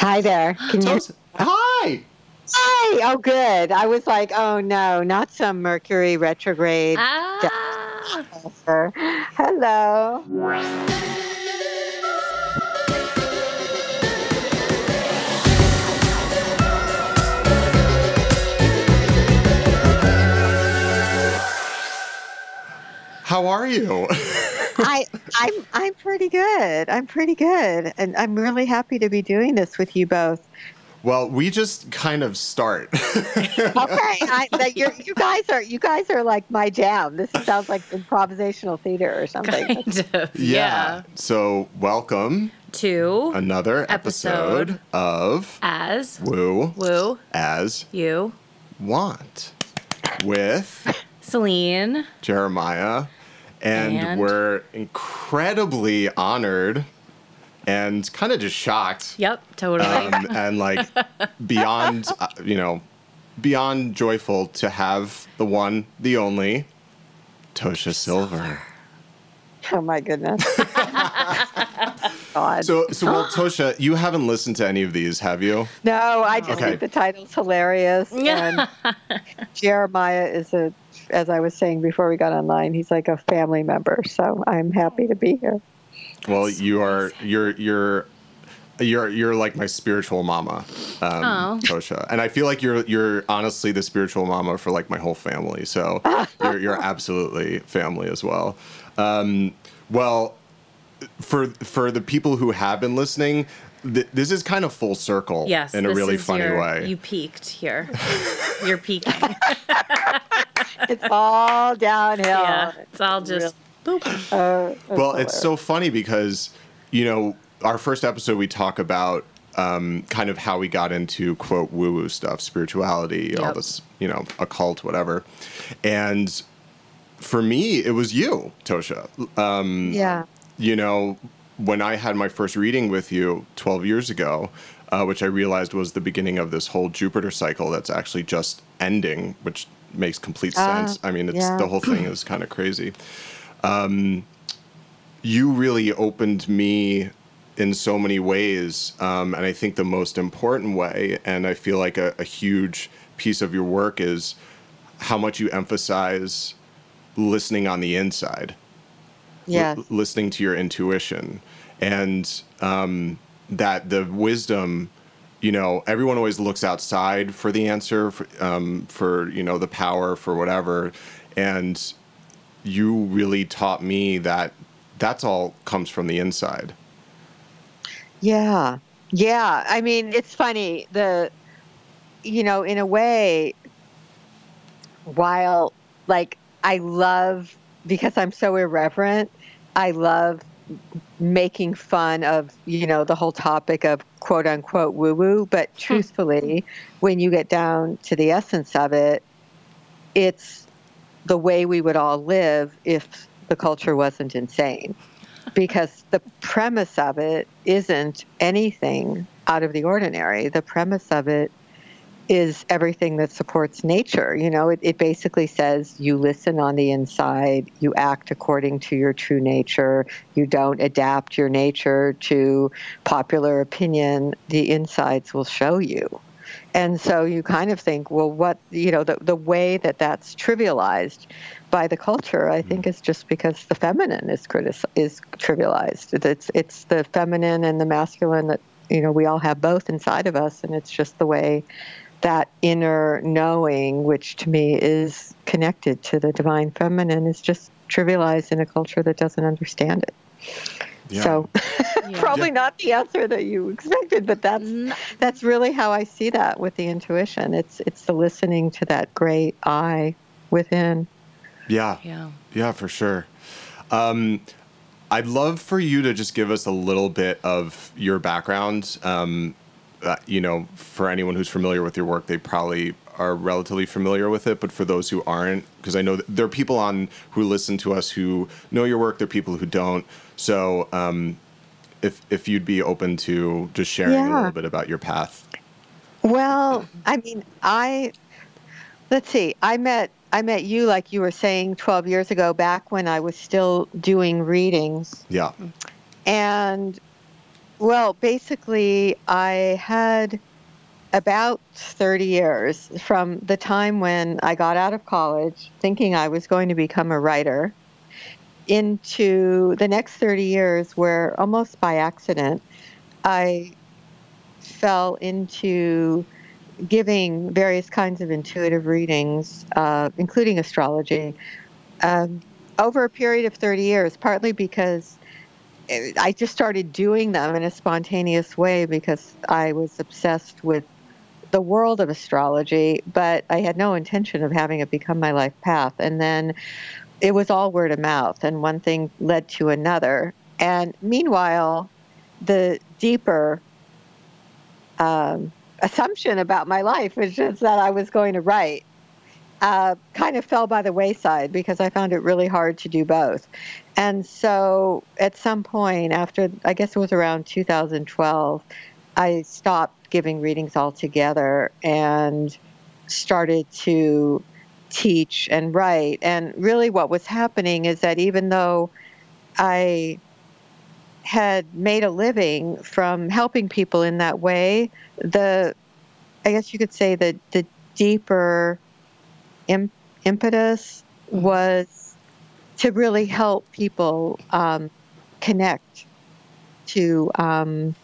Hi there. Can you? Hi. Hi. Oh, good. I was like, oh no, not some Mercury retrograde. Ah. Hello. How are you? I, I'm I'm pretty good. I'm pretty good, and I'm really happy to be doing this with you both. well, we just kind of start. Okay, I, that you're, you guys are you guys are like my jam. This sounds like improvisational theater or something. Kind of. yeah. So, welcome To another episode, Episode. of as Woo woo as you Want with Celine. Jeremiah. And, And? we're incredibly honored and kind of just shocked. Yep, totally. Um, and like beyond, uh, you know, beyond joyful to have the one, the only, Tosha Silver. Oh my goodness. God. So, so well, Tosha, you haven't listened to any of these, have you? no, I just Okay. think the title's hilarious. And Jeremiah is a, as I was saying before we got online, he's like a family member. So I'm happy to be here. Well, you are you're you're you're you're like my spiritual mama, um, Oh. Tosha, and I feel like you're you're honestly the spiritual mama for like my whole family. So you're you're absolutely family as well. Um, well, for for the people who have been listening, th- this is kind of full circle yes, in a this really is funny your- way. You peaked here. You're peaking. It's all downhill. yeah, it's all just boop. Uh, that's well, it's so funny because you know our first episode we talk about um, kind of how we got into quote woo woo stuff, spirituality, all this you know occult, whatever, and for me it was you, Tosha. Um, yeah. you know when I had my first reading with you 12 years ago, uh, which I realized was the beginning of this whole Jupiter cycle that's actually just ending, which makes complete Ah, sense. I mean, it's yeah. the whole thing is kind of crazy. Um, you really opened me in so many ways, um, and I think the most important way, and I feel like a, a huge piece of your work is how much you emphasize listening on the inside Yes. l- listening to your intuition and um, that the wisdom you know everyone always looks outside for the answer for, um, for you know the power for whatever and you really taught me that that's all comes from the inside Yeah. Yeah. I mean, it's funny. The, you know, in a way, while like I love, because I'm so irreverent, I love making fun of, you know, the whole topic of quote unquote woo woo. But hmm. truthfully, when you get down to the essence of it, it's the way we would all live if the culture wasn't insane because the premise of it isn't anything out of the ordinary. The premise of it is everything that supports nature. You know, it, it basically says you listen on the inside, you act according to your true nature, you don't adapt your nature to popular opinion. The insides will show you. And so you kind of think, well, what, you know, the, the way that that's trivialized by the culture, I think, mm-hmm. is just because the feminine is critic- is trivialized. It's it's the feminine and the masculine that you know we all have both inside of us, and it's just the way that inner knowing, which to me is connected to the divine feminine, is just trivialized in a culture that doesn't understand it. Yeah. So Yeah. probably not the answer that you expected, but that's that's really how I see that with the intuition. It's it's the listening to that great I within. yeah Yeah. Yeah, for sure. Um, I'd love for you to just give us a little bit of your background. Um, uh, you know, for anyone who's familiar with your work, they probably are relatively familiar with it. But for those who aren't, because I know there are people on who listen to us who know your work, there are people who don't. So, um, if if you'd be open to just sharing a little bit about your path. Well, I mean, I let's see. I met I met you like you were saying 12 years ago back when I was still doing readings Yeah. and well, basically, I had about 30 years from the time when I got out of college thinking I was going to become a writer into the next 30 years where almost by accident I fell into giving various kinds of intuitive readings, uh, including astrology, um, over a period of 30 years, partly because I just started doing them in a spontaneous way because I was obsessed with the world of astrology, but I had no intention of having it become my life path. And then it was all word of mouth, and one thing led to another. And meanwhile, the deeper um, assumption about my life was just that I was going to write. Uh, kind of fell by the wayside because I found it really hard to do both. And so at some point, after I guess it was around 2012, I stopped giving readings altogether and started to teach and write. And really, what was happening is that even though I had made a living from helping people in that way, the I guess you could say that the deeper Im- impetus mm-hmm. was to really help people um, connect to um,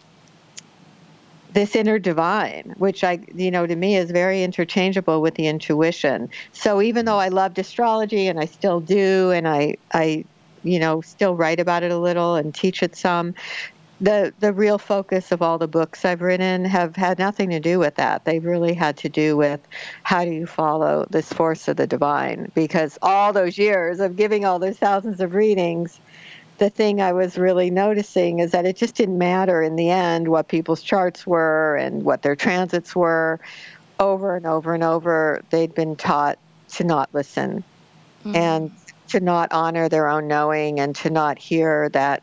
this inner divine, which I, you know, to me is very interchangeable with the intuition. So even though I loved astrology and I still do, and I, I, you know, still write about it a little and teach it some, the the real focus of all the books I've written have had nothing to do with that. They've really had to do with how do you follow this force of the divine? Because all those years of giving all those thousands of readings, the thing I was really noticing is that it just didn't matter in the end what people's charts were and what their transits were. Over and over and over, they'd been taught to not listen mm-hmm. and to not honor their own knowing and to not hear that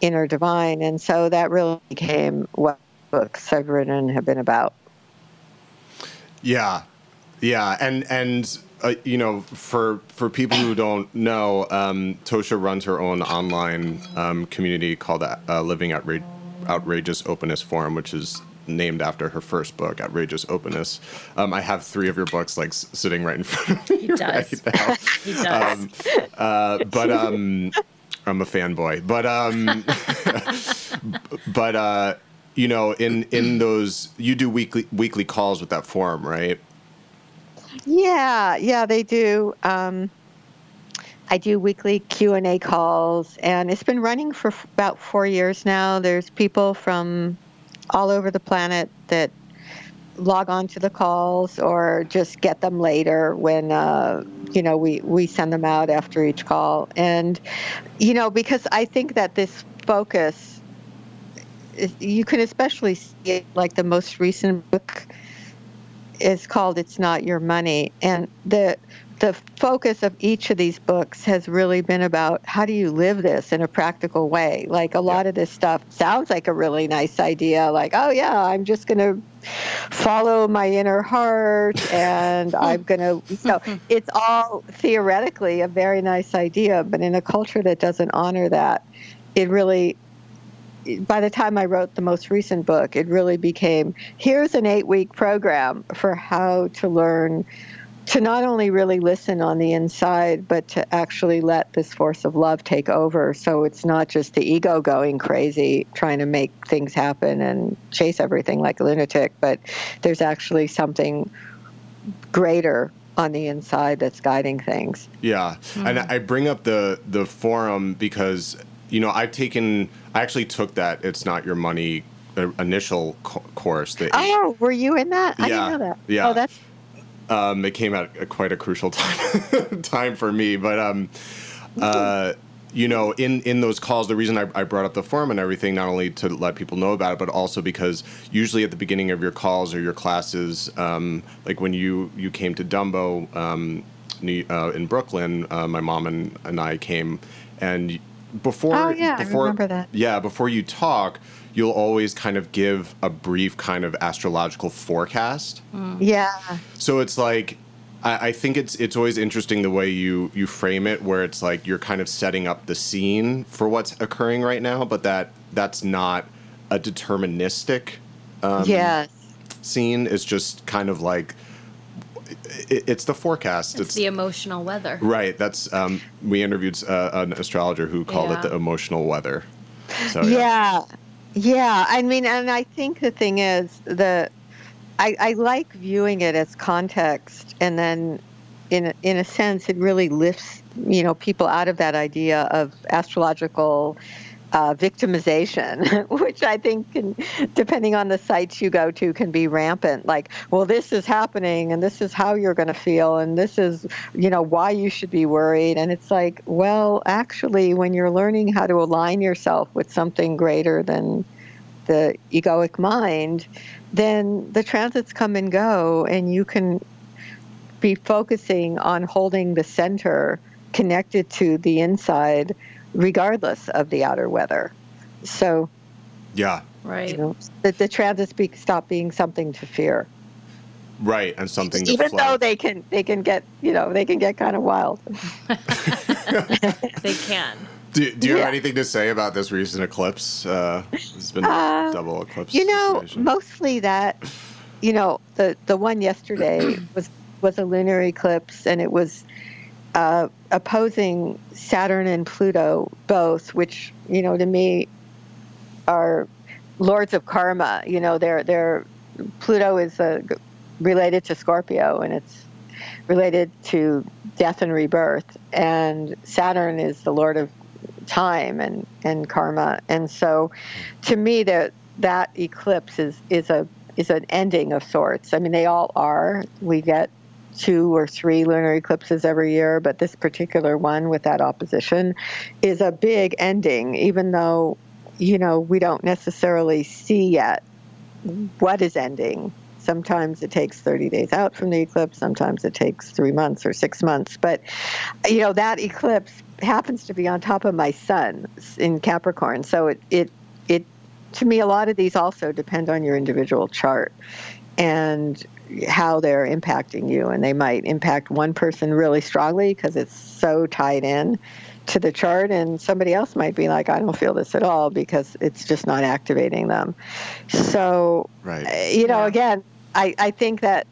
inner divine. And so that really became what books I've written have been about. Yeah. Yeah. And, and, uh, you know, for for people who don't know, um, Tosha runs her own online um, community called uh, Living Outra- Outrageous Openness Forum, which is named after her first book, Outrageous Openness. Um, I have three of your books like s- sitting right in front of me he does. right now. he does. Um, uh, but um, I'm a fanboy. But um, but uh, you know, in in those, you do weekly weekly calls with that forum, right? Yeah, yeah, they do. Um, I do weekly Q and A calls, and it's been running for f- about four years now. There's people from all over the planet that log on to the calls or just get them later when uh, you know we we send them out after each call and you know because i think that this focus is, you can especially see it like the most recent book is called it's not your money and the the focus of each of these books has really been about how do you live this in a practical way. Like a lot yeah. of this stuff sounds like a really nice idea, like, oh, yeah, I'm just going to follow my inner heart and I'm going to. So it's all theoretically a very nice idea, but in a culture that doesn't honor that, it really by the time I wrote the most recent book, it really became here's an eight week program for how to learn to not only really listen on the inside, but to actually let this force of love take over. So it's not just the ego going crazy, trying to make things happen and chase everything like a lunatic, but there's actually something greater on the inside that's guiding things. Yeah. Mm-hmm. And I bring up the the forum because you know, I've taken I actually took that it's not your money uh, initial co- course. The, oh, were you in that? I didn't know that. Yeah. Oh, that's um, it came at a, quite a crucial time time for me, but um, uh, you know, in in those calls, the reason I, I, brought up the forum and everything, not only to let people know about it, but also because usually at the beginning of your calls or your classes, um, like when you you came to Dumbo um, uh, in Brooklyn, uh, my mom and, and I came, and before oh yeah, before I remember that. yeah before you talk you'll always kind of give a brief kind of astrological forecast. Mm. Yeah. So it's like I, I, think it's it's always interesting the way you you frame it, where it's like you're kind of setting up the scene for what's occurring right now, but that that's not a deterministic um, yes. scene is just kind of like it's the forecast. It's, the emotional weather. right. That's um, we interviewed uh, an astrologer who called Yeah. it the emotional weather. So yeah yeah i mean and i think the thing is the I, I like viewing it as context and then in in a sense it really lifts you know people out of that idea of astrological uh, victimization which i think can depending on the sites you go to can be rampant. Like well this is happening and this is how you're going to feel and this is you know why you should be worried. And it's like well actually when you're learning how to align yourself with something greater than the egoic mind then the transits come and go and you can be focusing on holding the center connected to the inside regardless of the outer weather so yeah, Right. you know that the transits be, stop being something to fear right, and something to even flow. though they can they can get you know they can get kind of wild They can. Do, do you have anything to say about this recent eclipse? Uh, it's been Uh, double eclipse. you know situation. mostly that you know the the one yesterday was was a lunar eclipse and it was uh, opposing saturn and pluto both which you know to me are lords of karma. You know they're they're pluto is uh, related to scorpio and it's related to death and rebirth. And saturn is the lord of time and and karma. And so to me that that eclipse is is a is an ending of sorts. I mean they all are. We get two or three lunar eclipses every year but this particular one with that opposition is a big ending even though you know we don't necessarily see yet what is ending. Sometimes it takes 30 days out from the eclipse sometimes it takes 3 months or 6 months but you know that eclipse happens to be on top of my sun in capricorn so it it it to me a lot of these also depend on your individual chart. And how they're impacting you and they might impact one person really strongly because it's so tied in to the chart and somebody else might be like i don't feel this at all because it's just not activating them so Right. uh, you know Yeah. again i i think that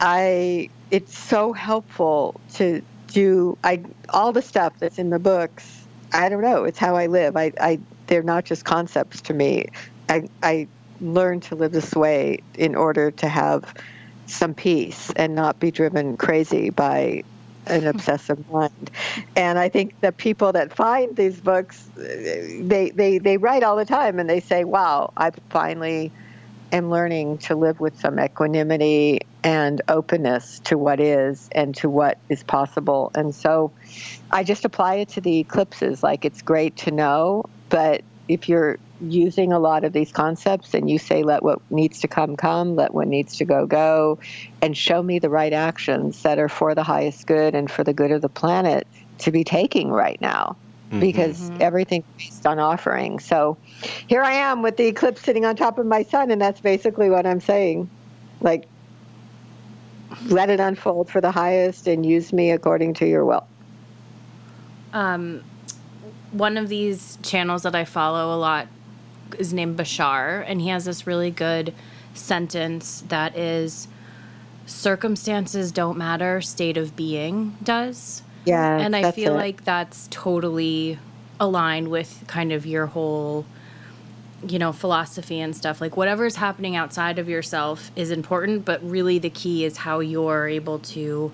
i it's so helpful to do i all the stuff that's in the books i don't know it's how i live i i they're not just concepts to me i i learned to live this way in order to have some peace and not be driven crazy by an hmm. obsessive mind. And I think the people that find these books, they, they, they write all the time and they say, wow, I finally am learning to live with some equanimity and openness to what is and to what is possible. And so I just apply it to the eclipses. Like it's great to know, but if you're using a lot of these concepts and you say, let what needs to come, come, let what needs to go, go, and show me the right actions that are for the highest good and for the good of the planet to be taking right now. Because everything's based on offering. So here I am with the eclipse sitting on top of my sun, and that's basically what I'm saying. Like, let it unfold for the highest and use me according to your will. Um, one of these channels that I follow a lot is named Bashar, and he has this really good sentence that is circumstances don't matter, state of being does. Yeah. and I feel it. like that's totally aligned with kind of your whole you know philosophy and stuff like whatever's happening outside of yourself is important but really the key is how you're able to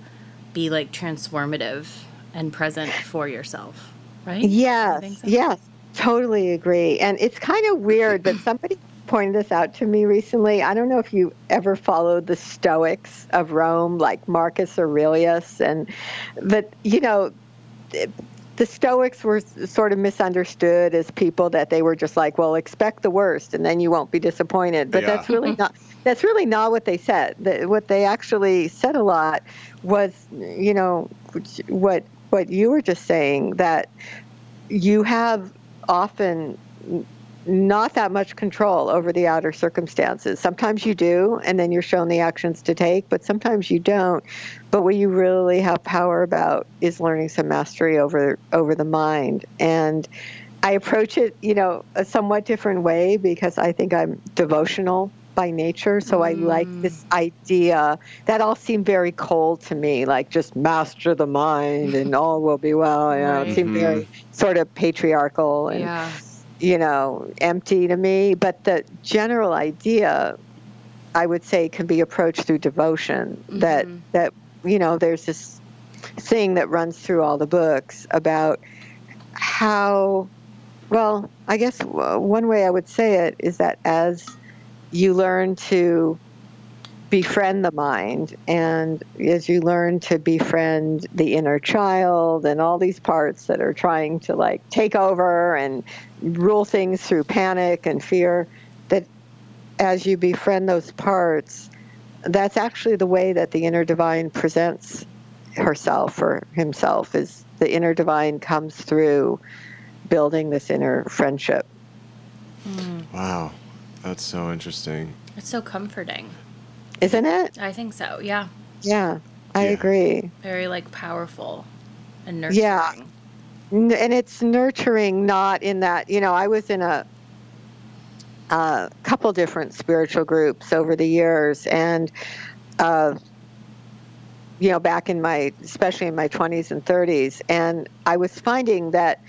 be like transformative and present for yourself right Yes, so? yes, totally agree. And it's kind of weird, but somebody pointed this out to me recently. I don't know if you ever followed the Stoics of Rome, like Marcus Aurelius, and but you know. th- The Stoics were sort of misunderstood as people that they were just like, well, expect the worst, and then you won't be disappointed. But Yeah. that's really not. That's really not what they said. The, what they actually said a lot was, you know, what what you were just saying that you have often not that much control over the outer circumstances. Sometimes you do, and then you're shown the actions to take, but sometimes you don't. But what you really have power about is learning some mastery over over the mind. And I approach it, you know, a somewhat different way because I think I'm devotional by nature. So I like this hmm. idea that all seemed very cold to me, like just master the mind and all will be well. You know, it seemed Right. very sort of patriarchal and Yeah. you know, empty to me. But the general idea, I would say, can be approached through devotion. That mm-hmm. that you know, there's this thing that runs through all the books about how. Well, I guess one way I would say it is that as you learn to befriend the mind and as you learn to befriend the inner child and all these parts that are trying to like take over and rule things through panic and fear that as you befriend those parts that's actually the way that the inner divine presents herself or himself is the inner divine comes through building this inner friendship. Hmm. Wow, that's so interesting. It's so comforting. isn't it I think so. Yeah. yeah i Yeah. agree Very like powerful and nurturing. Yeah. N- and it's nurturing not in that you know i was in a a couple different spiritual groups over the years and uh you know back in my especially in my 20s and 30s and i was finding that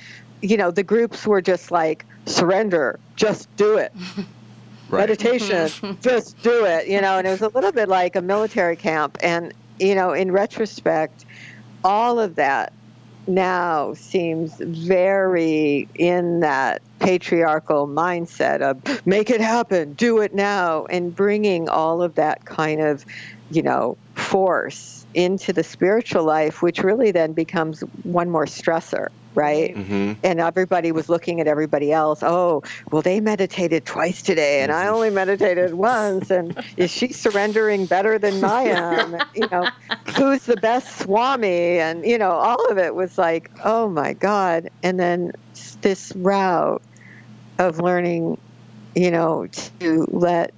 you know the groups were just like surrender just do it Right. meditation. Just do it you know and it was a little bit like a military camp. And you know in retrospect all of that now seems very in that patriarchal mindset of make it happen do it now and bringing all of that kind of you know force into the spiritual life which really then becomes one more stressor right hmm and everybody was looking at everybody else. Oh, well, they meditated twice today, and I only meditated once. And is she surrendering better than I am? You know, who's the best Swami? And you know, all of it was like, oh my God! And then this route of learning, you know, to let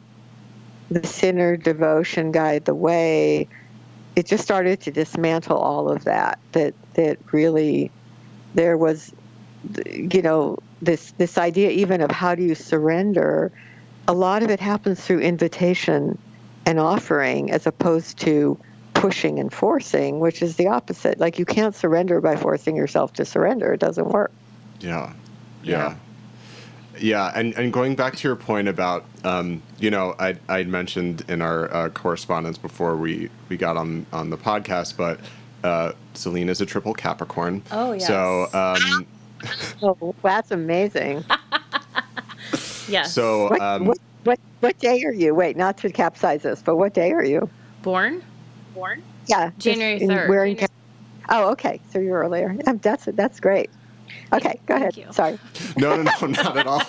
the sinner devotion guide the way. It just started to dismantle all of that. That that really there was you know this this idea even of how do you surrender a lot of it happens through invitation and offering as opposed to pushing and forcing which is the opposite like you can't surrender by forcing yourself to surrender it doesn't work Yeah. Yeah. Yeah, and, and going back to your point about, um, you know, I I'd mentioned in our uh, correspondence before we, we got on on the podcast, but uh, Celine is a triple Capricorn. Oh, yes. So um, oh that's amazing Yes. so what, um, what, what what day are you wait not to capsize this but what day are you born? Born? yeah just January in- 3rd. where in Cap- oh okay so you're earlier that's that's great okay go ahead Thank you. sorry no, no, no, not at all.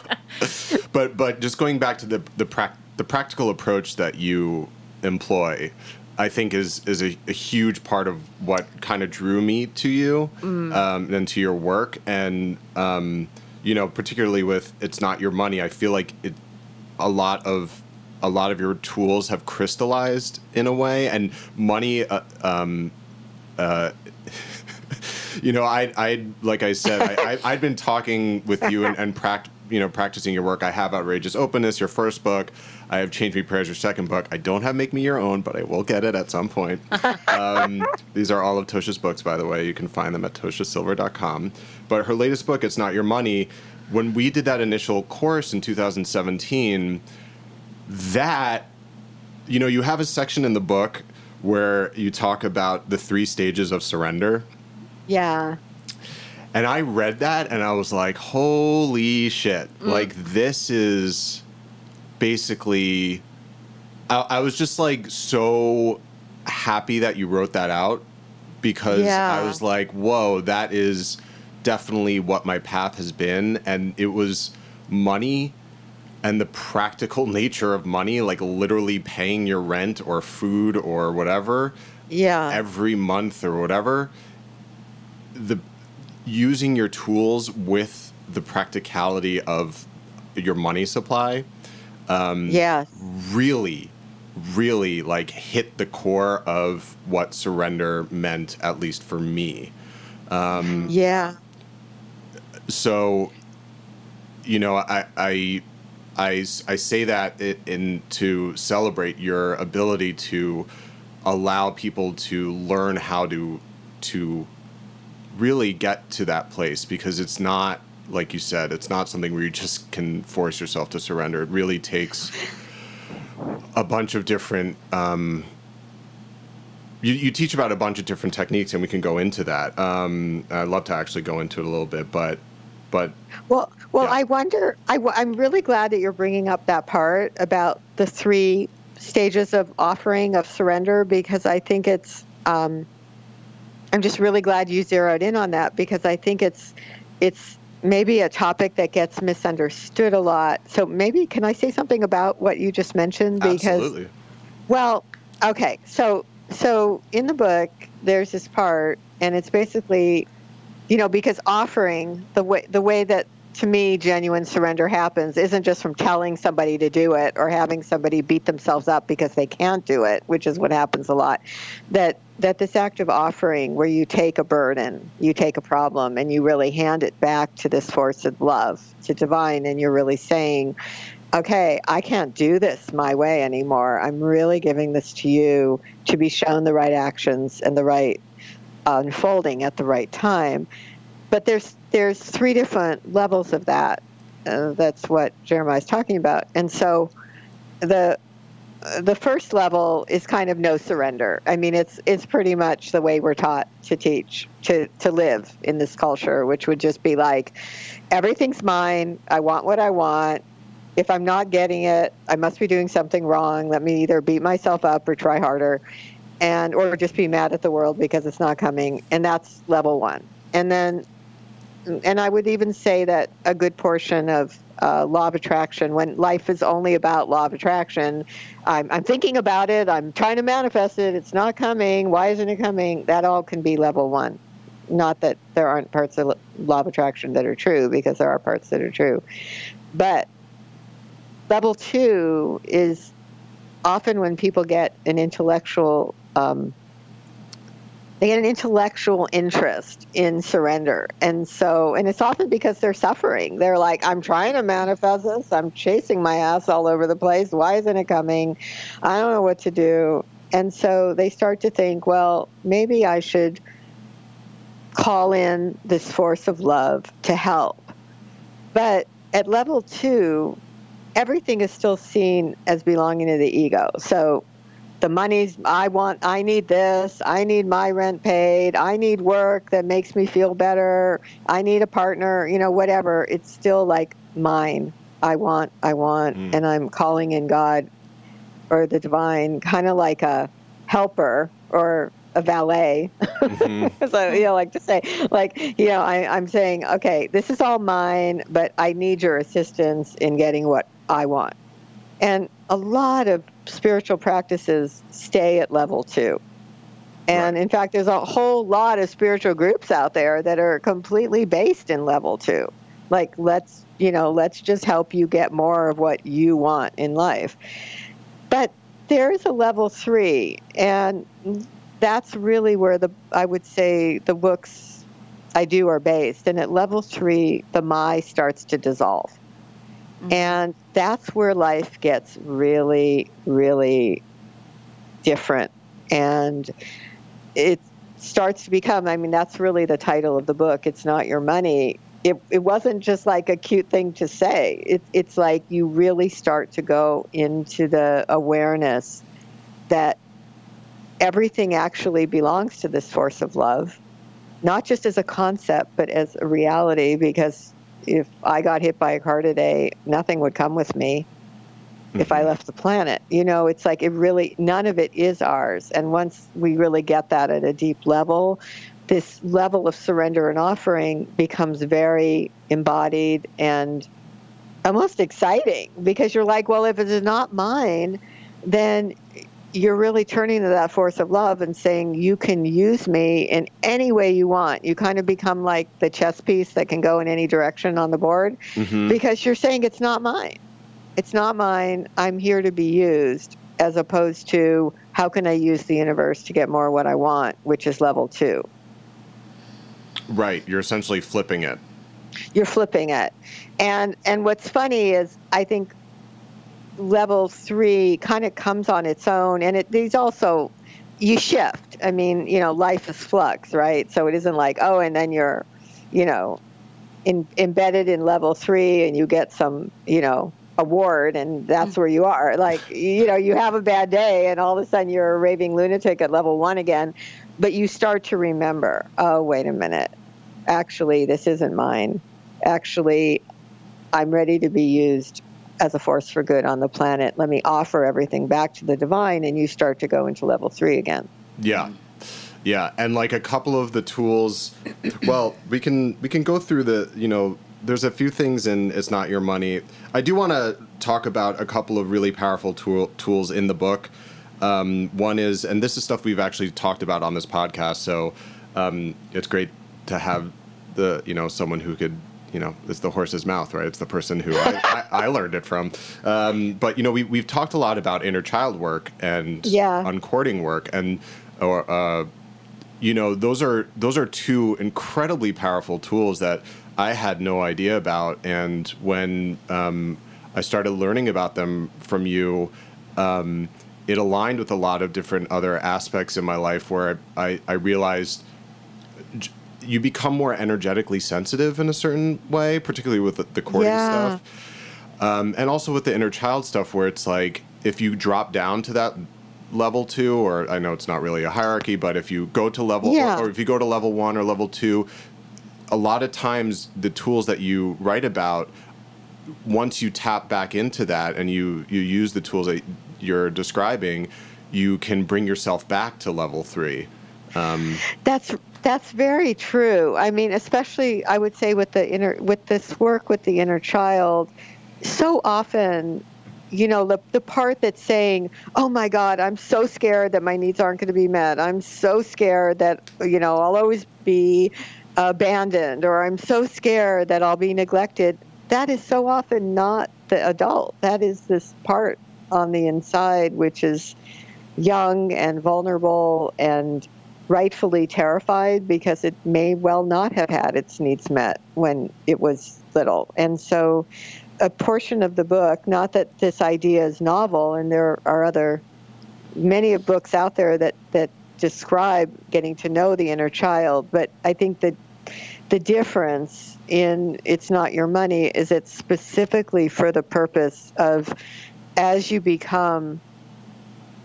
but but just going back to the the prac- the practical approach that you employ, I think is is a, a huge part of what kind of drew me to you um, and to your work, and um, you know, particularly with it's not your money. I feel like it a lot of a lot of your tools have crystallized in a way, and money. Uh, um, uh, you know, I, I, like I said, I, I, I'd been talking with you and, and pract, you know, practicing your work. I have outrageous openness, your first book. I have Change Me Prayers, your second book. I don't have Make Me Your Own, but I will get it at some point. Um, these are all of Tosha's books, by the way. You can find them at toshasilver.com. But her latest book, It's Not Your Money. When we did that initial course in 2017, that you know you have a section in the book where you talk about the three stages of surrender yeah and i read that and i was like holy shit like this is basically I, I was just like so happy that you wrote that out because Yeah. i was like whoa that is definitely what my path has been. And it was money and the practical nature of money like literally paying your rent or food or whatever yeah. every month or whatever. The using your tools with the practicality of your money supply Um, yes. really really like hit the core of what surrender meant at least for me. Um, yeah. so you know, I, I, I, I say that in to celebrate your ability to allow people to learn how to to really get to that place because it's not like you said it's not something where you just can force yourself to surrender it really takes a bunch of different um, you, you teach about a bunch of different techniques and we can go into that um, i'd love to actually go into it a little bit but but well well yeah. i wonder I, i'm really glad that you're bringing up that part about the three stages of offering of surrender because i think it's um, i'm just really glad you zeroed in on that because i think it's it's maybe a topic that gets misunderstood a lot. So maybe can i say something about what you just mentioned? Because Absolutely. well okay. So so in the book there's this part and it's basically you know because offering the way the way that to me genuine surrender happens isn't just from telling somebody to do it or having somebody beat themselves up because they can't do it which is what happens a lot that that this act of offering where you take a burden you take a problem and you really hand it back to this force of love to divine and you're really saying okay, I can't do this my way anymore. I'm really giving this to you to be shown the right actions and the right uh, unfolding at the right time. But there's there's three different levels of that. Uh, that's what Jeremiah is talking about. And so the the first level is kind of no surrender. I mean, it's it's pretty much the way we're taught to teach to to live in this culture, which would just be like, everything's mine. I want what I want if I'm not getting it, I must be doing something wrong. Let me either beat myself up or try harder, and or just be mad at the world because it's not coming. And that's level one. And then, and I would even say that a good portion of uh, law of attraction, when life is only about law of attraction, I'm, I'm thinking about it. I'm trying to manifest it. It's not coming. Why isn't it coming? That all can be level one. Not that there aren't parts of law of attraction that are true, because there are parts that are true. But level two is often when people get an intellectual um, they get an intellectual interest in surrender. And so and it's often because they're suffering. They're like i'm trying to manifest this. I'm chasing my ass all over the place. Why isn't it coming? I don't know what to do. And so they start to think well maybe i should call in this force of love to help. But at level two everything is still seen as belonging to the ego. So the money's I want I need this, I need my rent paid, I need work that makes me feel better, I need a partner, you know, whatever. It's still like mine. I want, I want, mm. and I'm calling in God or the divine, kind of like a helper or a valet. Mm-hmm. so you know, like to say, like you know, I, I'm saying, okay, this is all mine, but I need your assistance in getting what I want. And a lot of spiritual practices stay at level two. And right. in fact, there's a whole lot of spiritual groups out there that are completely based in level two. Like, let's, you know, let's just help you get more of what you want in life. But there is a level three, and that's really where the, I would say, the books I do are based. And at level three, the my starts to dissolve. Mm-hmm. And that's where life gets really, really different. And it starts to become, I mean, that's really the title of the book. It's not your money. It, it wasn't just like a cute thing to say. It, it's like you really start to go into the awareness that everything actually belongs to this force of love, not just as a concept, but as a reality, because if I got hit by a car today, nothing would come with me mm-hmm. if I mm-hmm. left the planet. You know, it's like it really, none of it is ours. And once we really get that at a deep level, this level of surrender and offering becomes very embodied and almost exciting because you're like, well, if it is not mine, then you're really turning to that force of love and saying you can use me in any way you want. You kind of become like the chess piece that can go in any direction on the board mm-hmm. because you're saying it's not mine. It's not mine. I'm here to be used as opposed to how can i use the universe to get more of what i want which is level two. Right. You're essentially flipping it. You're flipping it. And and what's funny is I think level three kind of comes on its own and it these also you shift. I mean, you know, life is flux, right? So it isn't like, oh, and then you're, you know, in, embedded in level three and you get some, you know, award and that's where you are. Like, you know, you have a bad day and all of a sudden you're a raving lunatic at level one again, but you start to remember, oh, wait a minute. Actually, this isn't mine. Actually, I'm ready to be used as a force for good on the planet. Let me offer everything back to the divine, and you start to go into level three again. Yeah. Yeah, and like a couple of the tools, well, we can we can go through the you know there's a few things in it's not your money. I do want to talk about a couple of really powerful tool, tools in the book. Um, one is, and this is stuff we've actually talked about on this podcast, so um, it's great to have the you know someone who could you know, it's the horse's mouth, right? It's the person who I, I, I learned it from. Um, but you know, we we've talked a lot about inner child work and yeah. uncording work, and or uh, you know, those are those are two incredibly powerful tools that I had no idea about, and when um, I started learning about them from you. Um, it aligned with a lot of different other aspects in my life where I, I, I realized you become more energetically sensitive in a certain way, particularly with the, the cording yeah. stuff, um, and also with the inner child stuff, where it's like if you drop down to that level two, or I know it's not really a hierarchy, but if you go to level, yeah. or, or if you go to level one or level two, a lot of times the tools that you write about once you tap back into that and you you use the tools that you're describing, you can bring yourself back to level three. Um, that's that's very true. I mean, especially I would say with the inner with this work with the inner child, so often you know the, the part that's saying oh my god i'm so scared that my needs aren't going to be met. I'm so scared that you know i'll always be abandoned or i'm so scared that i'll be neglected. That is so often not the adult. That is this part on the inside which is young and vulnerable and rightfully terrified because it may well not have had its needs met when it was little. And so, a portion of the book, not that this idea is novel, and there are other many books out there that, that describe getting to know the inner child, but I think that the difference in It's Not Your Money is it's specifically for the purpose of as you become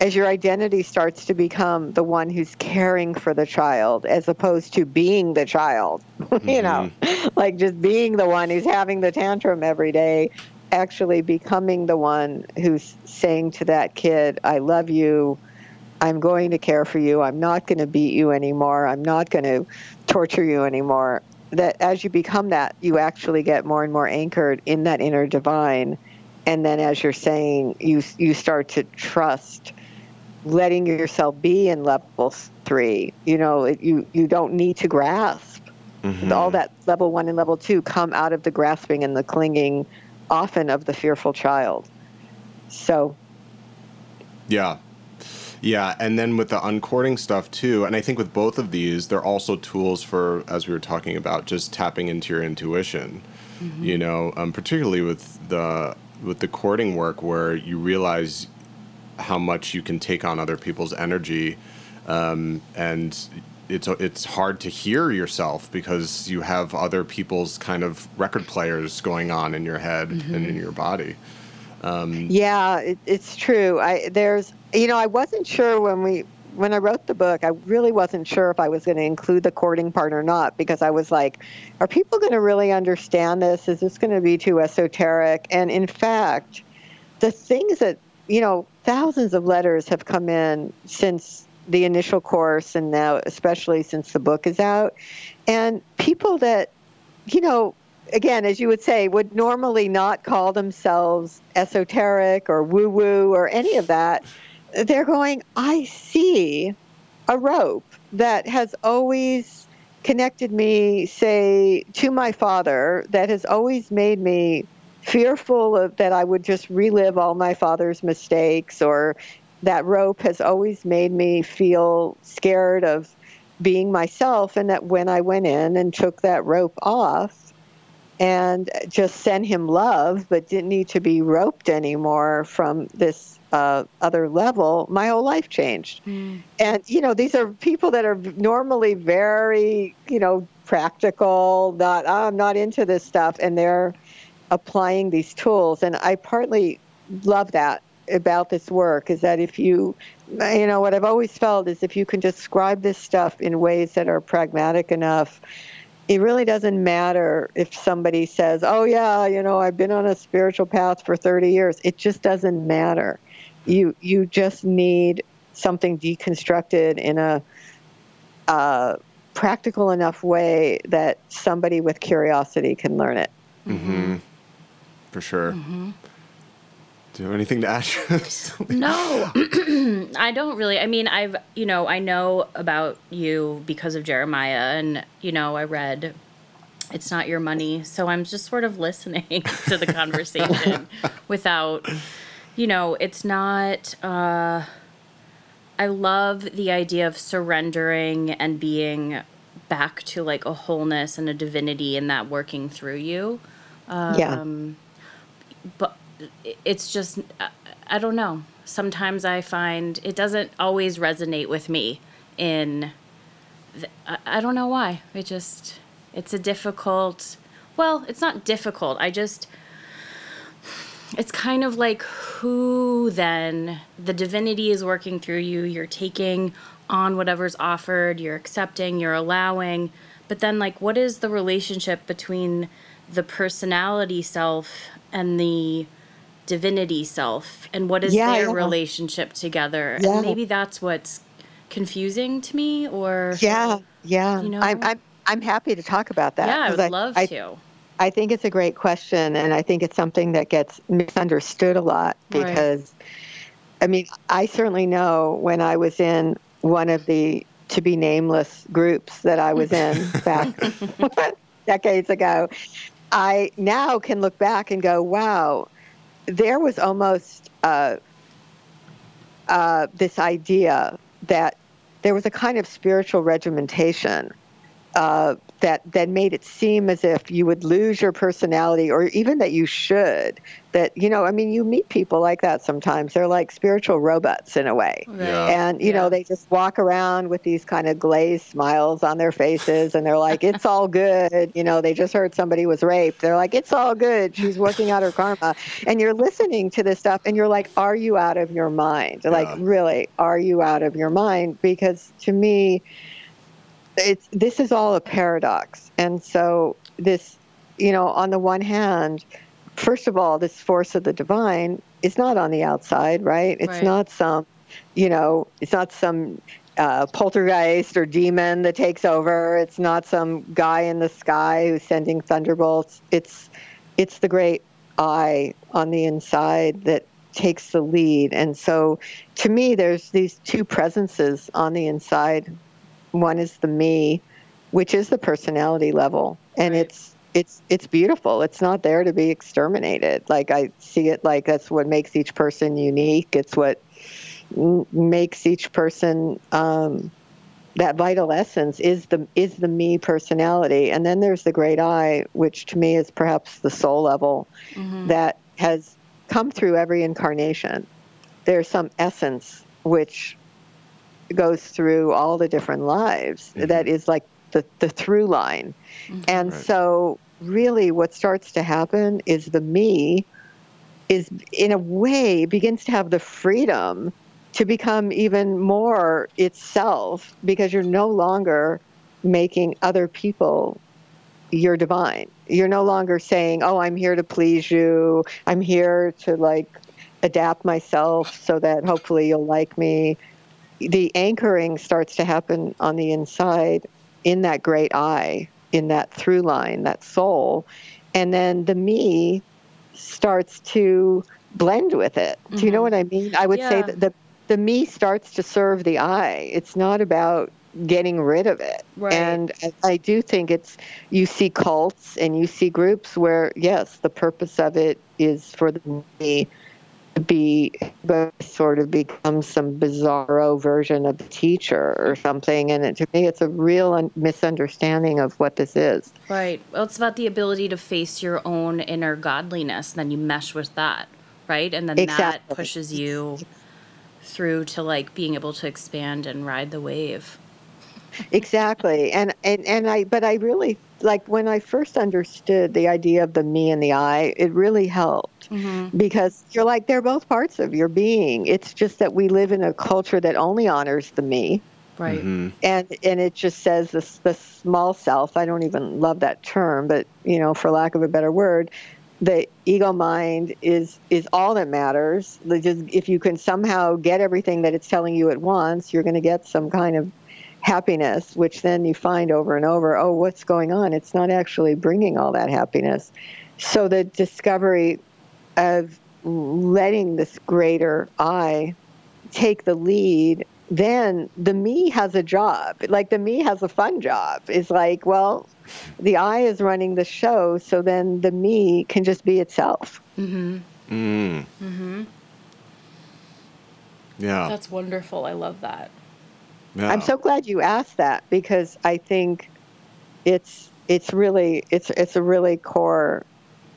as your identity starts to become the one who's caring for the child as opposed to being the child mm-hmm. you know? Like just being the one who's having the tantrum every day actually becoming the one who's saying to that kid i love you. I'm going to care for you. I'm not going to beat you anymore. I'm not going to torture you anymore. That as you become that you actually get more and more anchored in that inner divine. And then as you're saying you you start to trust letting yourself be in level three. You know, you you don't need to grasp. Mm-hmm. All that level one and level two come out of the grasping and the clinging, often of the fearful child. So. Yeah. Yeah, and then with the uncording stuff too, and I think with both of these, they're also tools for, as we were talking about, just tapping into your intuition. Mm-hmm. You know, um, particularly with the with the cording work, where you realize how much you can take on other people's energy, um, and it's it's hard to hear yourself because you have other people's kind of record players going on in your head mm-hmm. and in your body. Um, yeah, it, it's true. I there's you know I wasn't sure when we when I wrote the book, I really wasn't sure if I was going to include the cording part or not because I was like, are people going to really understand this? Is this going to be too esoteric? And in fact, the things that you know, thousands of letters have come in since the initial course and now especially since the book is out. And people that, you know, again, as you would say, would normally not call themselves esoteric or woo woo or any of that, they're going, I see a rope that has always connected me, say, to my father, that has always made me fearful of that I would just relive all my father's mistakes or that rope has always made me feel scared of being myself and that when I went in and took that rope off and just sent him love, but didn't need to be roped anymore from this uh, other level, my whole life changed. Mm. And, you know, these are people that are normally very, you know, practical, not, oh, I'm not into this stuff, and they're applying these tools. And I partly love that about this work is that if you, you know, what I've always felt is if you can describe this stuff in ways that are pragmatic enough, it really doesn't matter if somebody says, "Oh yeah, you know, I've been on a spiritual path for 30 years." It just doesn't matter. You you just need something deconstructed in a uh, practical enough way that somebody with curiosity can learn it. Mm-hmm. For sure. Mm-hmm. Do you have anything to add? no, I don't really. I mean, I've, you know, I know about you because of Jeremiah, and, you know, I read It's Not Your Money. So I'm just sort of listening to the conversation without, you know, it's not, uh, I love the idea of surrendering and being back to like a wholeness and a divinity and that working through you. Um, yeah. But it's just I don't know. Sometimes I find it doesn't always resonate with me in I don't know why. It just it's a difficult well, it's not difficult. I just it's kind of like who then the divinity is working through you. You're taking on whatever's offered, you're accepting, you're allowing. But then like what is the relationship between the personality self and the divinity self and what is yeah, their yeah. relationship together yeah. and maybe that's what's confusing to me or yeah yeah you know i'm i'm, I'm happy to talk about that yeah i would I, love I, to i think it's a great question and i think it's something that gets misunderstood a lot because right. i mean i certainly know when i was in one of the to be nameless groups that i was in back decades ago I now can look back and go, wow, there was almost uh, uh, this idea that there was a kind of spiritual regimentation uh, that that made it seem as if you would lose your personality, or even that you should. That you know, I mean, you meet people like that sometimes. They're like spiritual robots in a way, yeah. and you yeah. know, they just walk around with these kind of glazed smiles on their faces, and they're like, "It's all good." You know, they just heard somebody was raped. They're like, "It's all good." She's working out her karma, and you're listening to this stuff, and you're like, "Are you out of your mind?" Yeah. Like, really, are you out of your mind? Because to me it's this is all a paradox. And so this you know on the one hand first of all this force of the divine is not on the outside right? It's right. not some you know it's not some uh, poltergeist or demon that takes over. It's not some guy in the sky who's sending thunderbolts. It's it's the great eye on the inside that takes the lead. And so to me there's these two presences on the inside one is the me, which is the personality level, and right. it's it's it's beautiful. It's not there to be exterminated. Like I see it like that's what makes each person unique. It's what m- makes each person um, that vital essence is the is the me personality. And then there's the great I, which to me is perhaps the soul level mm-hmm. that has come through every incarnation. There's some essence which goes through all the different lives. Mm-hmm. That is like the, the through line. Mm-hmm. And right. so, really, what starts to happen is the me is, in a way, begins to have the freedom to become even more itself because you're no longer making other people your divine. You're no longer saying, "Oh, I'm here to please you. I'm here to like adapt myself so that hopefully you'll like me." The anchoring starts to happen on the inside in that great I, in that through line, that soul. And then the me starts to blend with it. Mm-hmm. Do you know mm-hmm. what I mean? I would yeah. say that the, the me starts to serve the I. It's not about getting rid of it. Right. And I do think it's, you see cults and you see groups where, yes, the purpose of it is for the me be but sort of become some bizarro version of the teacher or something and it, to me it's a real un- misunderstanding of what this is Right. Well, it's about the ability to face your own inner godliness, and then you mesh with that, right? And then that pushes you through to like being able to expand and ride the wave. exactly and, and and i but i really like when i first understood the idea of the me and the i it really helped because you're like they're both parts of your being it's just that we live in a culture that only honors the me Right. Mm-hmm. and and it just says this the small self i don't even love that term but you know for lack of a better word the ego mind is is all that matters The just if you can somehow get everything that it's telling you at once you're going to get some kind of happiness which then you find over and over oh what's going on it's not actually bringing all that happiness so the discovery of letting this greater i take the lead, then the me has a job. Like the me has a fun job. It's like, well, the I is running the show, so then the me can just be itself. Mm-hmm. Mm. hmm Yeah. That's wonderful. I love that. Yeah. I'm so glad you asked that because I think it's it's really it's it's a really core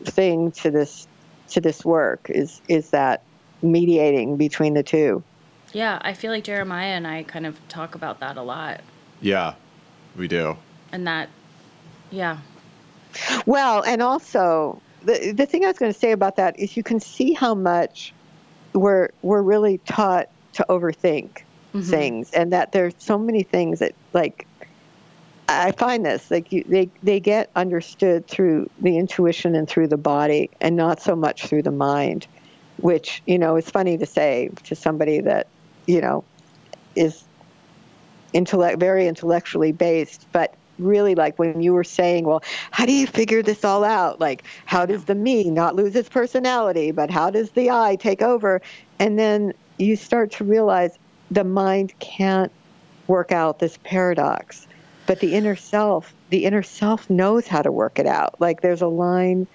thing to this to this work is is that mediating between the two. Yeah, I feel like Jeremiah and I kind of talk about that a lot. Yeah, we do. And that, yeah. Well, and also the the thing I was going to say about that is you can see how much we're we're really taught to overthink Mm-hmm. things, and that there's so many things that like I find this like you, they they get understood through the intuition and through the body, and not so much through the mind, which you know is funny to say to somebody that you know is intellect very intellectually based but really like when you were saying well how do you figure this all out? Like how does the me not lose its personality but how does the i take over? And then you start to realize the mind can't work out this paradox but the inner self the inner self knows how to work it out like there's a line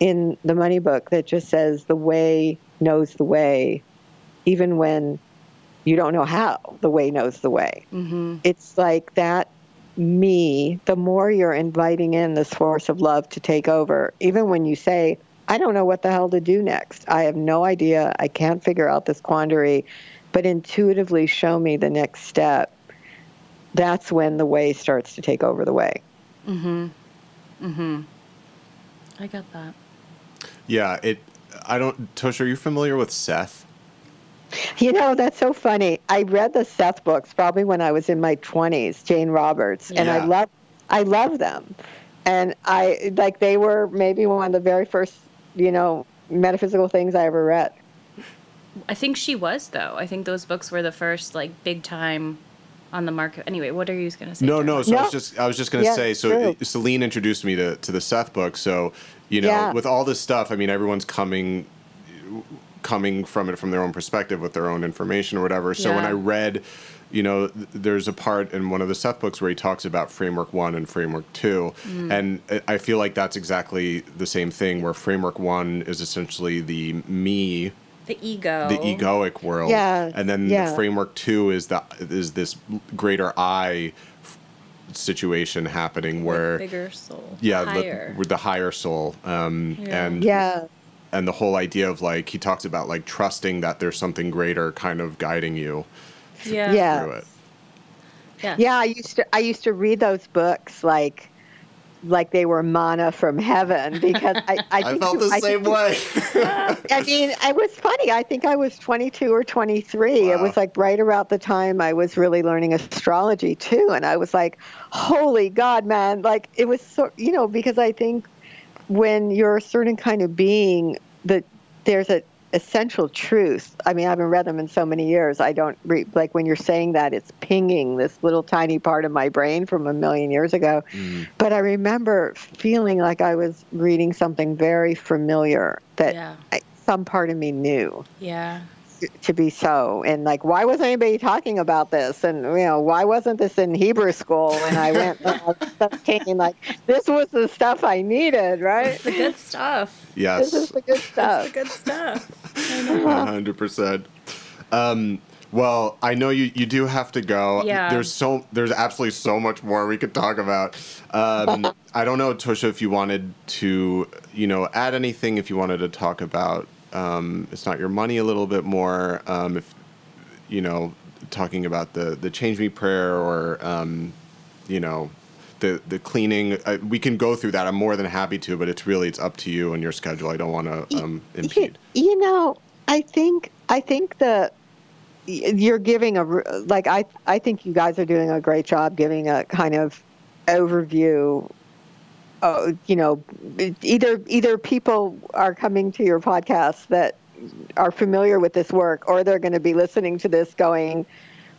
in the money book that just says the way knows the way even when you don't know how the way knows the way Mm-hmm. it's like that me, the more you're inviting in this force of love to take over, even when you say, I don't know what the hell to do next. I have no idea. I can't figure out this quandary, but intuitively show me the next step. That's when the way starts to take over the way. Mm-hmm. Mm-hmm. I got that. Yeah, it. I don't. Tosh, are you familiar with Seth? You know, that's so funny. I read the Seth books probably when I was in my 20s, Jane Roberts, and I love I love them. And I like they were maybe one of the very first, you know, metaphysical things I ever read. I think she was, though. I think those books were the first, like, big time on the market. Anyway, what are you going to say? No, no. So I was just I was just gonna Yeah, say. So true. Celine introduced me to to the Seth book. So you know, Yeah. with all this stuff, I mean, everyone's coming coming from it from their own perspective with their own information or whatever. So when I read, you know, th- there's a part in one of the Seth books where he talks about framework one and framework two, Mm. and I- I feel like that's exactly the same thing. Where framework one is essentially the me The ego. the egoic world. Yeah, And then yeah. the framework two is the is this greater I situation happening where the Bigger soul. yeah Higher. The, with the higher soul um, Yeah. and Yeah. and the whole idea of like he talks about like trusting that there's something greater kind of guiding you yeah. Yeah. it. Yeah. Yeah, I used to I used to read those books like like they were manna from heaven because I I, I think felt the I same think- way. I mean, it was funny. I think I was 22 or 23. It was like right around the time I was really learning astrology too, and I was like, "Holy God, man!" Like it was so you know because I think when you're a certain kind of being, that there's a essential truth. I mean, I haven't read them in so many years. I don't re- like when you're saying that it's pinging this little tiny part of my brain from a million years ago. Mm. But I remember feeling like I was reading something very familiar that Yeah. I, some part of me knew. Yeah. To be so and like why wasn't anybody talking about this and you know why wasn't this in hebrew school when i went when I was 17 like this was the stuff i needed right It's the good stuff. Yes. this is the good stuff The good stuff. One hundred percent. Um, well, I know you, you do have to go. Yeah. There's so there's absolutely so much more we could talk about. Um, I don't know, Tosha, if you wanted to, you know, add anything. If you wanted to talk about, um, it's not your money a little bit more. Um, if you know, talking about the the change me prayer or, um, you know, the the cleaning. Uh, we can go through that. I'm more than happy to, but it's really it's up to you and your schedule. I don't want to um, impede. you know i think i think the you're giving a like i i think you guys are doing a great job giving a kind of overview uh, you know either either people are coming to your podcast that are familiar with this work or they're going to be listening to this going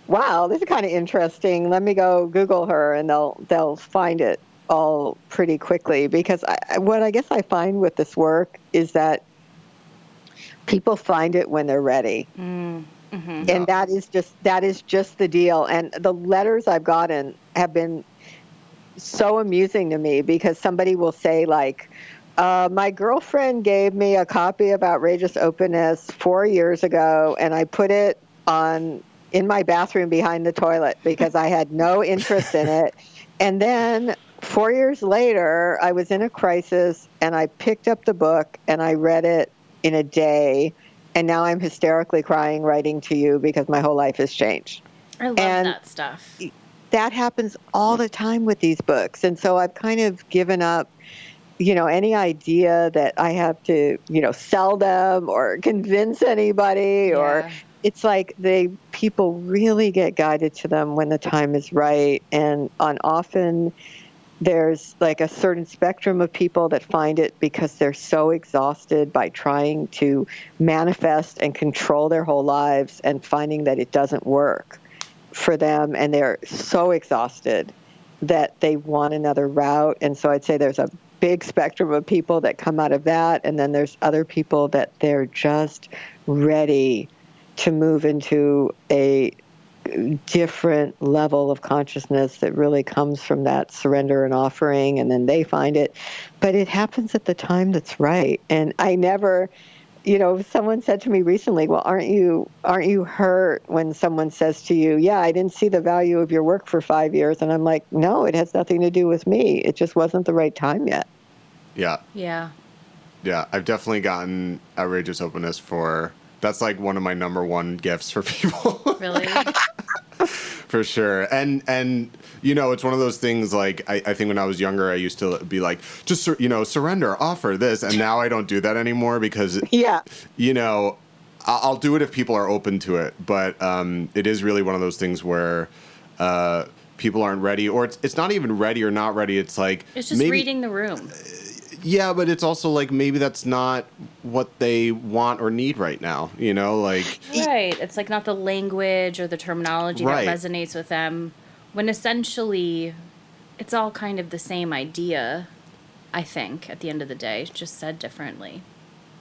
wow this is kind of interesting. Let me go google her and they'll they'll find it all pretty quickly. Because I, what i guess i find with this work is that people find it when they're ready. And that is just that is just the deal. And the letters i've gotten have been so amusing to me because somebody will say like uh, my girlfriend gave me a copy of outrageous openness four years ago and i put it on in my bathroom behind the toilet because i had no interest in it and then four years later i was in a crisis and i picked up the book and i read it in a day and now i'm hysterically crying writing to you because my whole life has changed I love And- that stuff. That happens all the time with these books. And so i've kind of given up you know any idea that i have to you know sell them or convince anybody or it's like they people really get guided to them when the time is right. And on often there's like a certain spectrum of people that find it because they're so exhausted by trying to manifest and control their whole lives and finding that it doesn't work for them and they're so exhausted that they want another route. And so i'd say there's a big spectrum of people that come out of that and then there's other people that they're just ready to move into a different level of consciousness that really comes from that surrender and offering and then they find it. But it happens at the time that's right. And i never you know someone said to me recently well aren't you aren't you hurt when someone says to you yeah i didn't see the value of your work for 5 years and i'm like no it has nothing to do with me it just wasn't the right time yet Yeah. Yeah. Yeah, I've definitely gotten outrageous openness for. That's like one of my number one gifts for people, Really? for sure. And and you know, it's one of those things. Like I, I think when I was younger, I used to be like, just sur- you know, surrender, offer this, and now I don't do that anymore because yeah you know, I- I'll do it if people are open to it. But um, it is really one of those things where. Uh, People aren't ready, or it's, it's not even ready or not ready. It's like It's just maybe, reading the room. Yeah, but it's also like maybe that's not what they want or need right now. You know, like Right. It's like not the language or the terminology Right. that resonates with them when essentially it's all kind of the same idea, I think, at the end of the day, just said differently.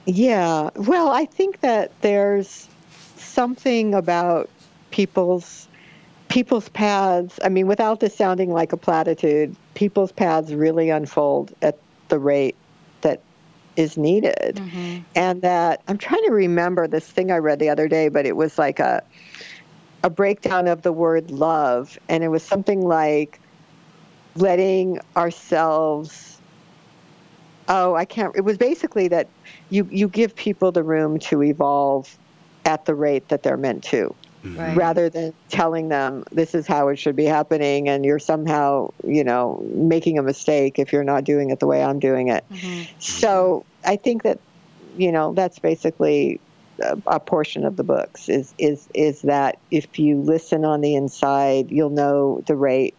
Yeah. Well, I think that there's something about people's people's paths. I mean, without this sounding like a platitude, people's paths really unfold at the rate that is needed. Mm-hmm. And that I'm trying to remember this thing I read the other day, but it was like a a breakdown of the word love. And it was something like letting ourselves oh i can't it was basically that you you give people the room to evolve at the rate that they're meant to Right. rather than telling them this is how it should be happening and you're somehow you know making a mistake if you're not doing it the way i'm doing it. Mm-hmm. So i think that you know that's basically a, a portion of the books is is is that if you listen on the inside you'll know the rate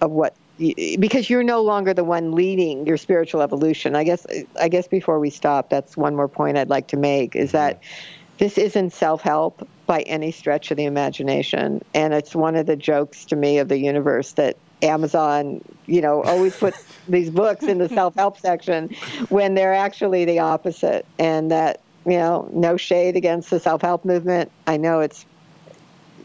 of what y- because you're no longer the one leading your spiritual evolution. I guess i guess before we stop that's one more point i'd like to make is mm-hmm. that this isn't self-help by any stretch of the imagination and it's one of the jokes to me of the universe that amazon you know always puts these books in the self-help section when they're actually the opposite and that you know, no shade against the self help movement. I know it's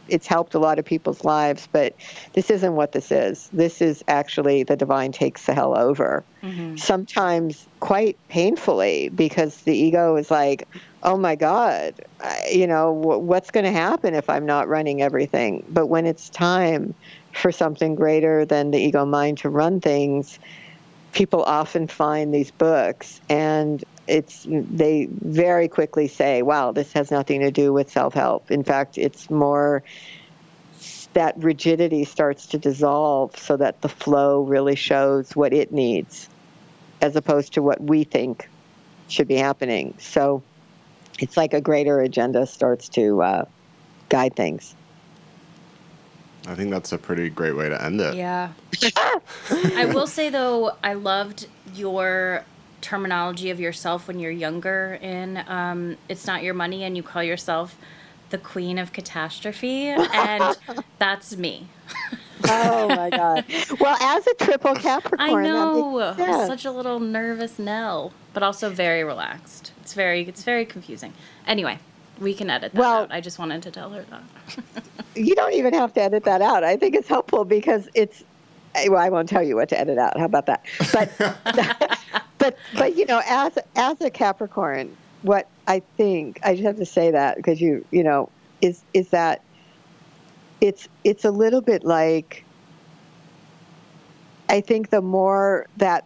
it's helped a lot of people's lives, but this isn't what this is. This is actually the divine takes the hell over. Mm-hmm. Sometimes quite painfully because the ego is like, oh my God, I, you know, w- what's going to happen if I'm not running everything? But when it's time for something greater than the ego mind to run things, people often find these books and it's they very quickly say, "Wow, this has nothing to do with self-help." In fact, it's more that rigidity starts to dissolve so that the flow really shows what it needs as opposed to what we think should be happening. So it's like a greater agenda starts to uh, guide things. I think that's a pretty great way to end it. Yeah. I will say though, I loved your terminology of yourself when you're younger in um, It's Not Your Money and you call yourself the Queen of Catastrophe. And that's me. oh my God. Well, as a triple Capricorn, I know. Such a little nervous Nell, but also very relaxed. It's very, it's very confusing. Anyway, we can edit that well, out. I just wanted to tell her that. you don't even have to edit that out. I think it's helpful because it's well, I won't tell you what to edit out. How about that? But but but you know, as as a Capricorn, what I think I just have to say that because you you know is is that it's it's a little bit like I think the more that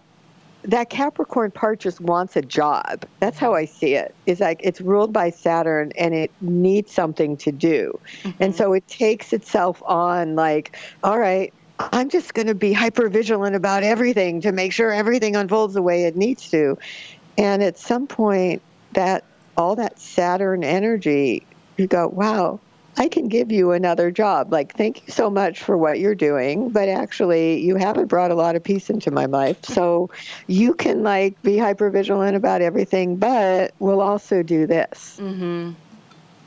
that Capricorn part just wants a job. That's how I see it. It's like it's ruled by Saturn and it needs something to do. Mm-hmm. And so it takes itself on like, all right, I'm just going to be hyper vigilant about everything to make sure everything unfolds the way it needs to. And at some point, that all that Saturn energy, you go, wow, I can give you another job. Like, thank you so much for what you're doing, but actually, you haven't brought a lot of peace into my life. So you can like be hyper vigilant about everything, but we'll also do this. Mm-hmm.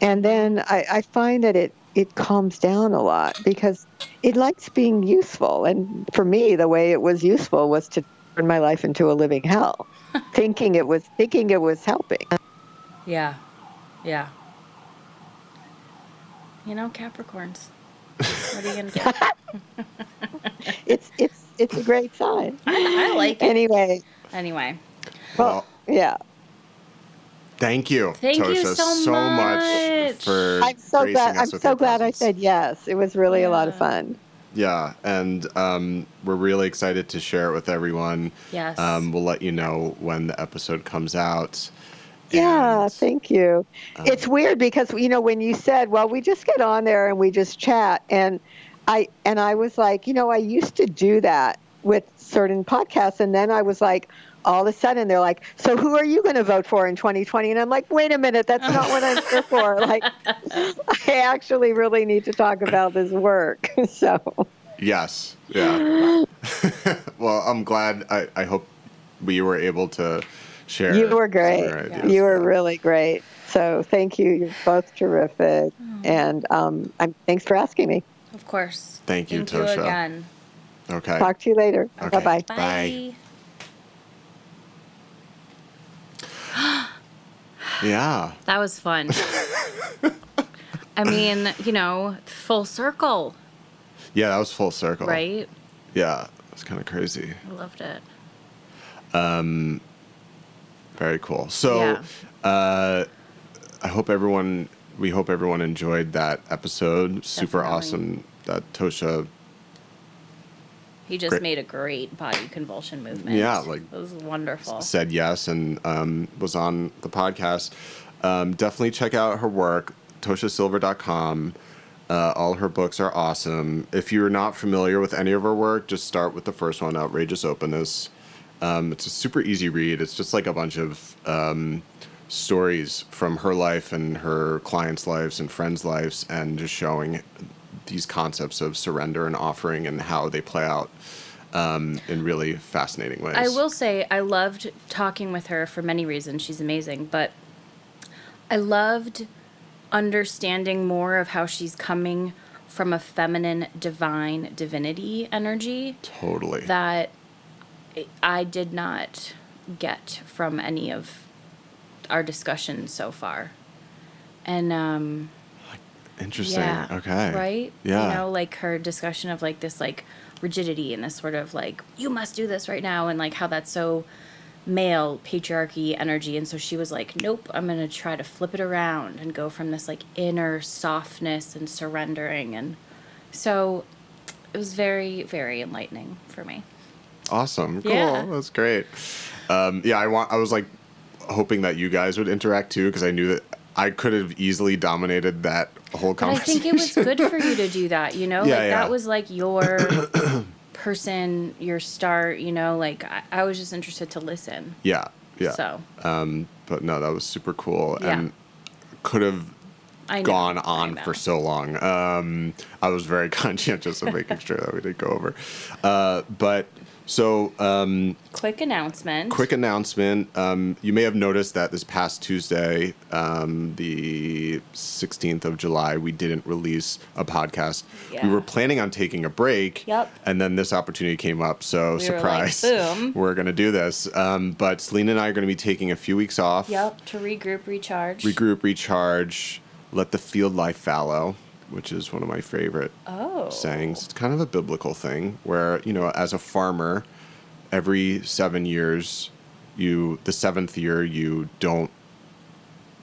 And then I, I find that it it calms down a lot because it likes being useful. And for me, the way it was useful was to turn my life into a living hell, thinking it was thinking it was helping. Yeah, yeah. You know, Capricorns. What are you gonna do? it's it's it's a great sign. I, I like it. Anyway. Anyway. Well, yeah. Thank you, Thank Tosha, you so, so much. for. I'm so glad. I'm so glad I said yes. It was really yeah. a lot of fun. Yeah, and um, we're really excited to share it with everyone. Yes. Um, we'll let you know when the episode comes out. Yeah, and, thank you. Um, it's weird because you know when you said, "Well, we just get on there and we just chat," and I and I was like, you know, I used to do that with certain podcasts, and then I was like, all of a sudden they're like, "So who are you going to vote for in 2020?" And I'm like, "Wait a minute, that's not what I'm here for. Like, I actually really need to talk about this work." so. Yes. Yeah. well, I'm glad. I, I hope we were able to share. You were great. You were really great. So thank you. You're both terrific. Oh. And um, I'm, thanks for asking me. Of course. Thank you, thank Tosha. You again. Okay. Talk to you later. Okay. Bye-bye. Bye. Bye. Yeah. That was fun. I mean, you know, full circle. Yeah, that was full circle. Right? Yeah, it was kind of crazy. I loved it. Um, very cool. So, yeah. uh, I hope everyone, we hope everyone enjoyed that episode. Definitely. Super awesome that Tosha he just great. made a great body convulsion movement. Yeah, like it was wonderful. Said yes and um, was on the podcast. Um, definitely check out her work, toshasilver.com. Uh, all her books are awesome. If you're not familiar with any of her work, just start with the first one, Outrageous Openness. Um, it's a super easy read. It's just like a bunch of um, stories from her life and her clients' lives and friends' lives, and just showing these concepts of surrender and offering and how they play out um, in really fascinating ways. I will say I loved talking with her for many reasons. She's amazing, but I loved understanding more of how she's coming from a feminine, divine divinity energy. Totally. That I did not get from any of our discussions so far. And um Interesting. yeah. Okay. Right? Yeah. You know, like her discussion of like this like rigidity and this sort of like, you must do this right now and like how that's so male patriarchy energy. And so she was like, Nope, I'm gonna try to flip it around and go from this like inner softness and surrendering and so it was very, very enlightening for me. Awesome. Cool. Yeah. That's great. Um, yeah, I want. I was like hoping that you guys would interact too because I knew that I could have easily dominated that whole But I think it was good for you to do that, you know? Yeah, like yeah. that was like your person, your start, you know, like I, I was just interested to listen. yeah. Yeah. So Um, but no, that was super cool Yeah. and could have gone on for so long. Um, I was very conscientious of making sure that we did go over. Uh, but so um, quick announcement. quick announcement. Um, you may have noticed that this past Tuesday, um, the 16th of July, we didn't release a podcast. Yeah. We were planning on taking a break. Yep. And then this opportunity came up. So, We were like, surprise. boom. We're going to do this. Um, but Selena and I are going to be taking a few weeks off. Yep, to regroup, recharge. Regroup, recharge, let the field lie fallow, which is one of my favorite Oh. Sayings. It's kind of a biblical thing where, you know, as a farmer, every seven years, you, the seventh year, you don't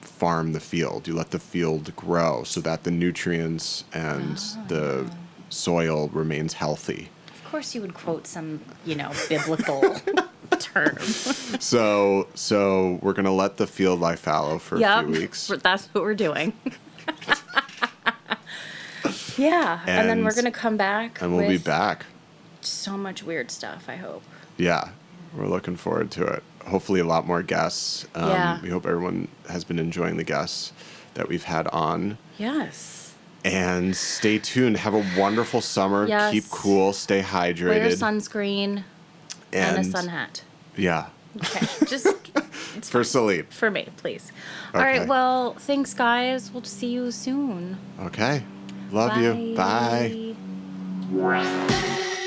farm the field. You let the field grow so that the nutrients and ah, the soil remains healthy. Of course, you would quote some, you know, biblical term. So, so we're gonna let the field lie fallow for a few weeks. that's what we're doing. yeah, and, then we're gonna come back. and we'll be back. So much weird stuff. I hope. Yeah, we're looking forward to it. Hopefully, a lot more guests. Um, Yeah. We hope everyone has been enjoying the guests that we've had on. Yes. And stay tuned. Have a wonderful summer. Yes. Keep cool. Stay hydrated. Wear sunscreen and, a sun hat. Yeah, Okay, just it's for Celine. for me, please. All Okay. right. Well, thanks, guys. We'll see you soon. Okay. Love you. Bye. Bye.